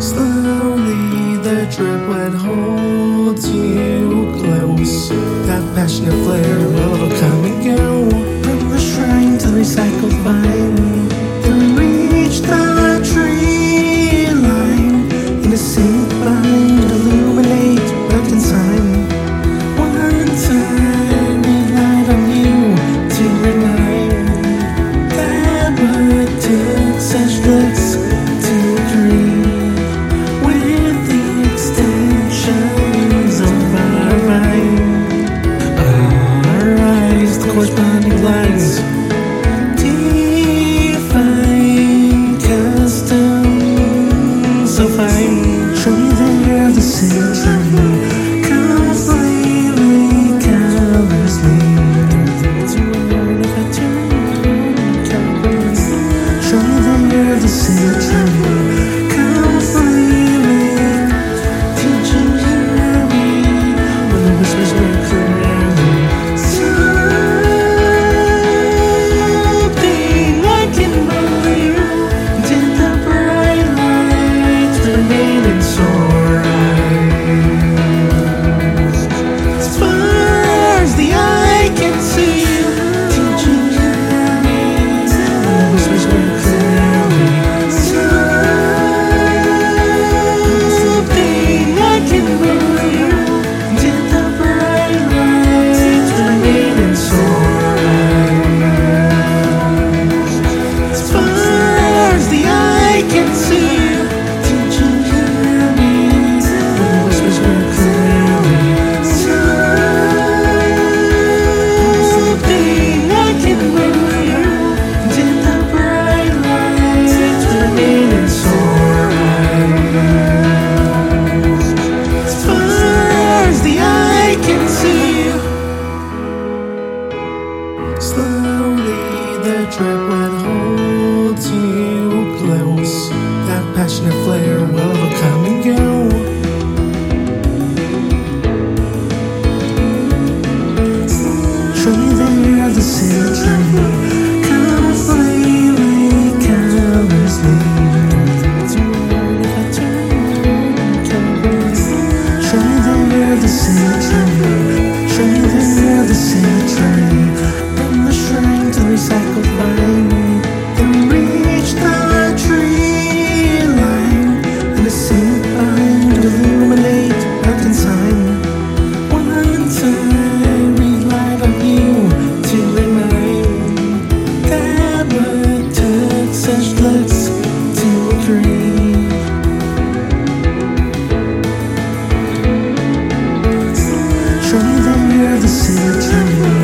Slowly the drip would hold you close. That passionate flare will come. was born. it's all trap when holds you close. That passionate flare will come and go. Show me the you're the same time. The same train, me the same train, from the shrine to recycle. Listen to me.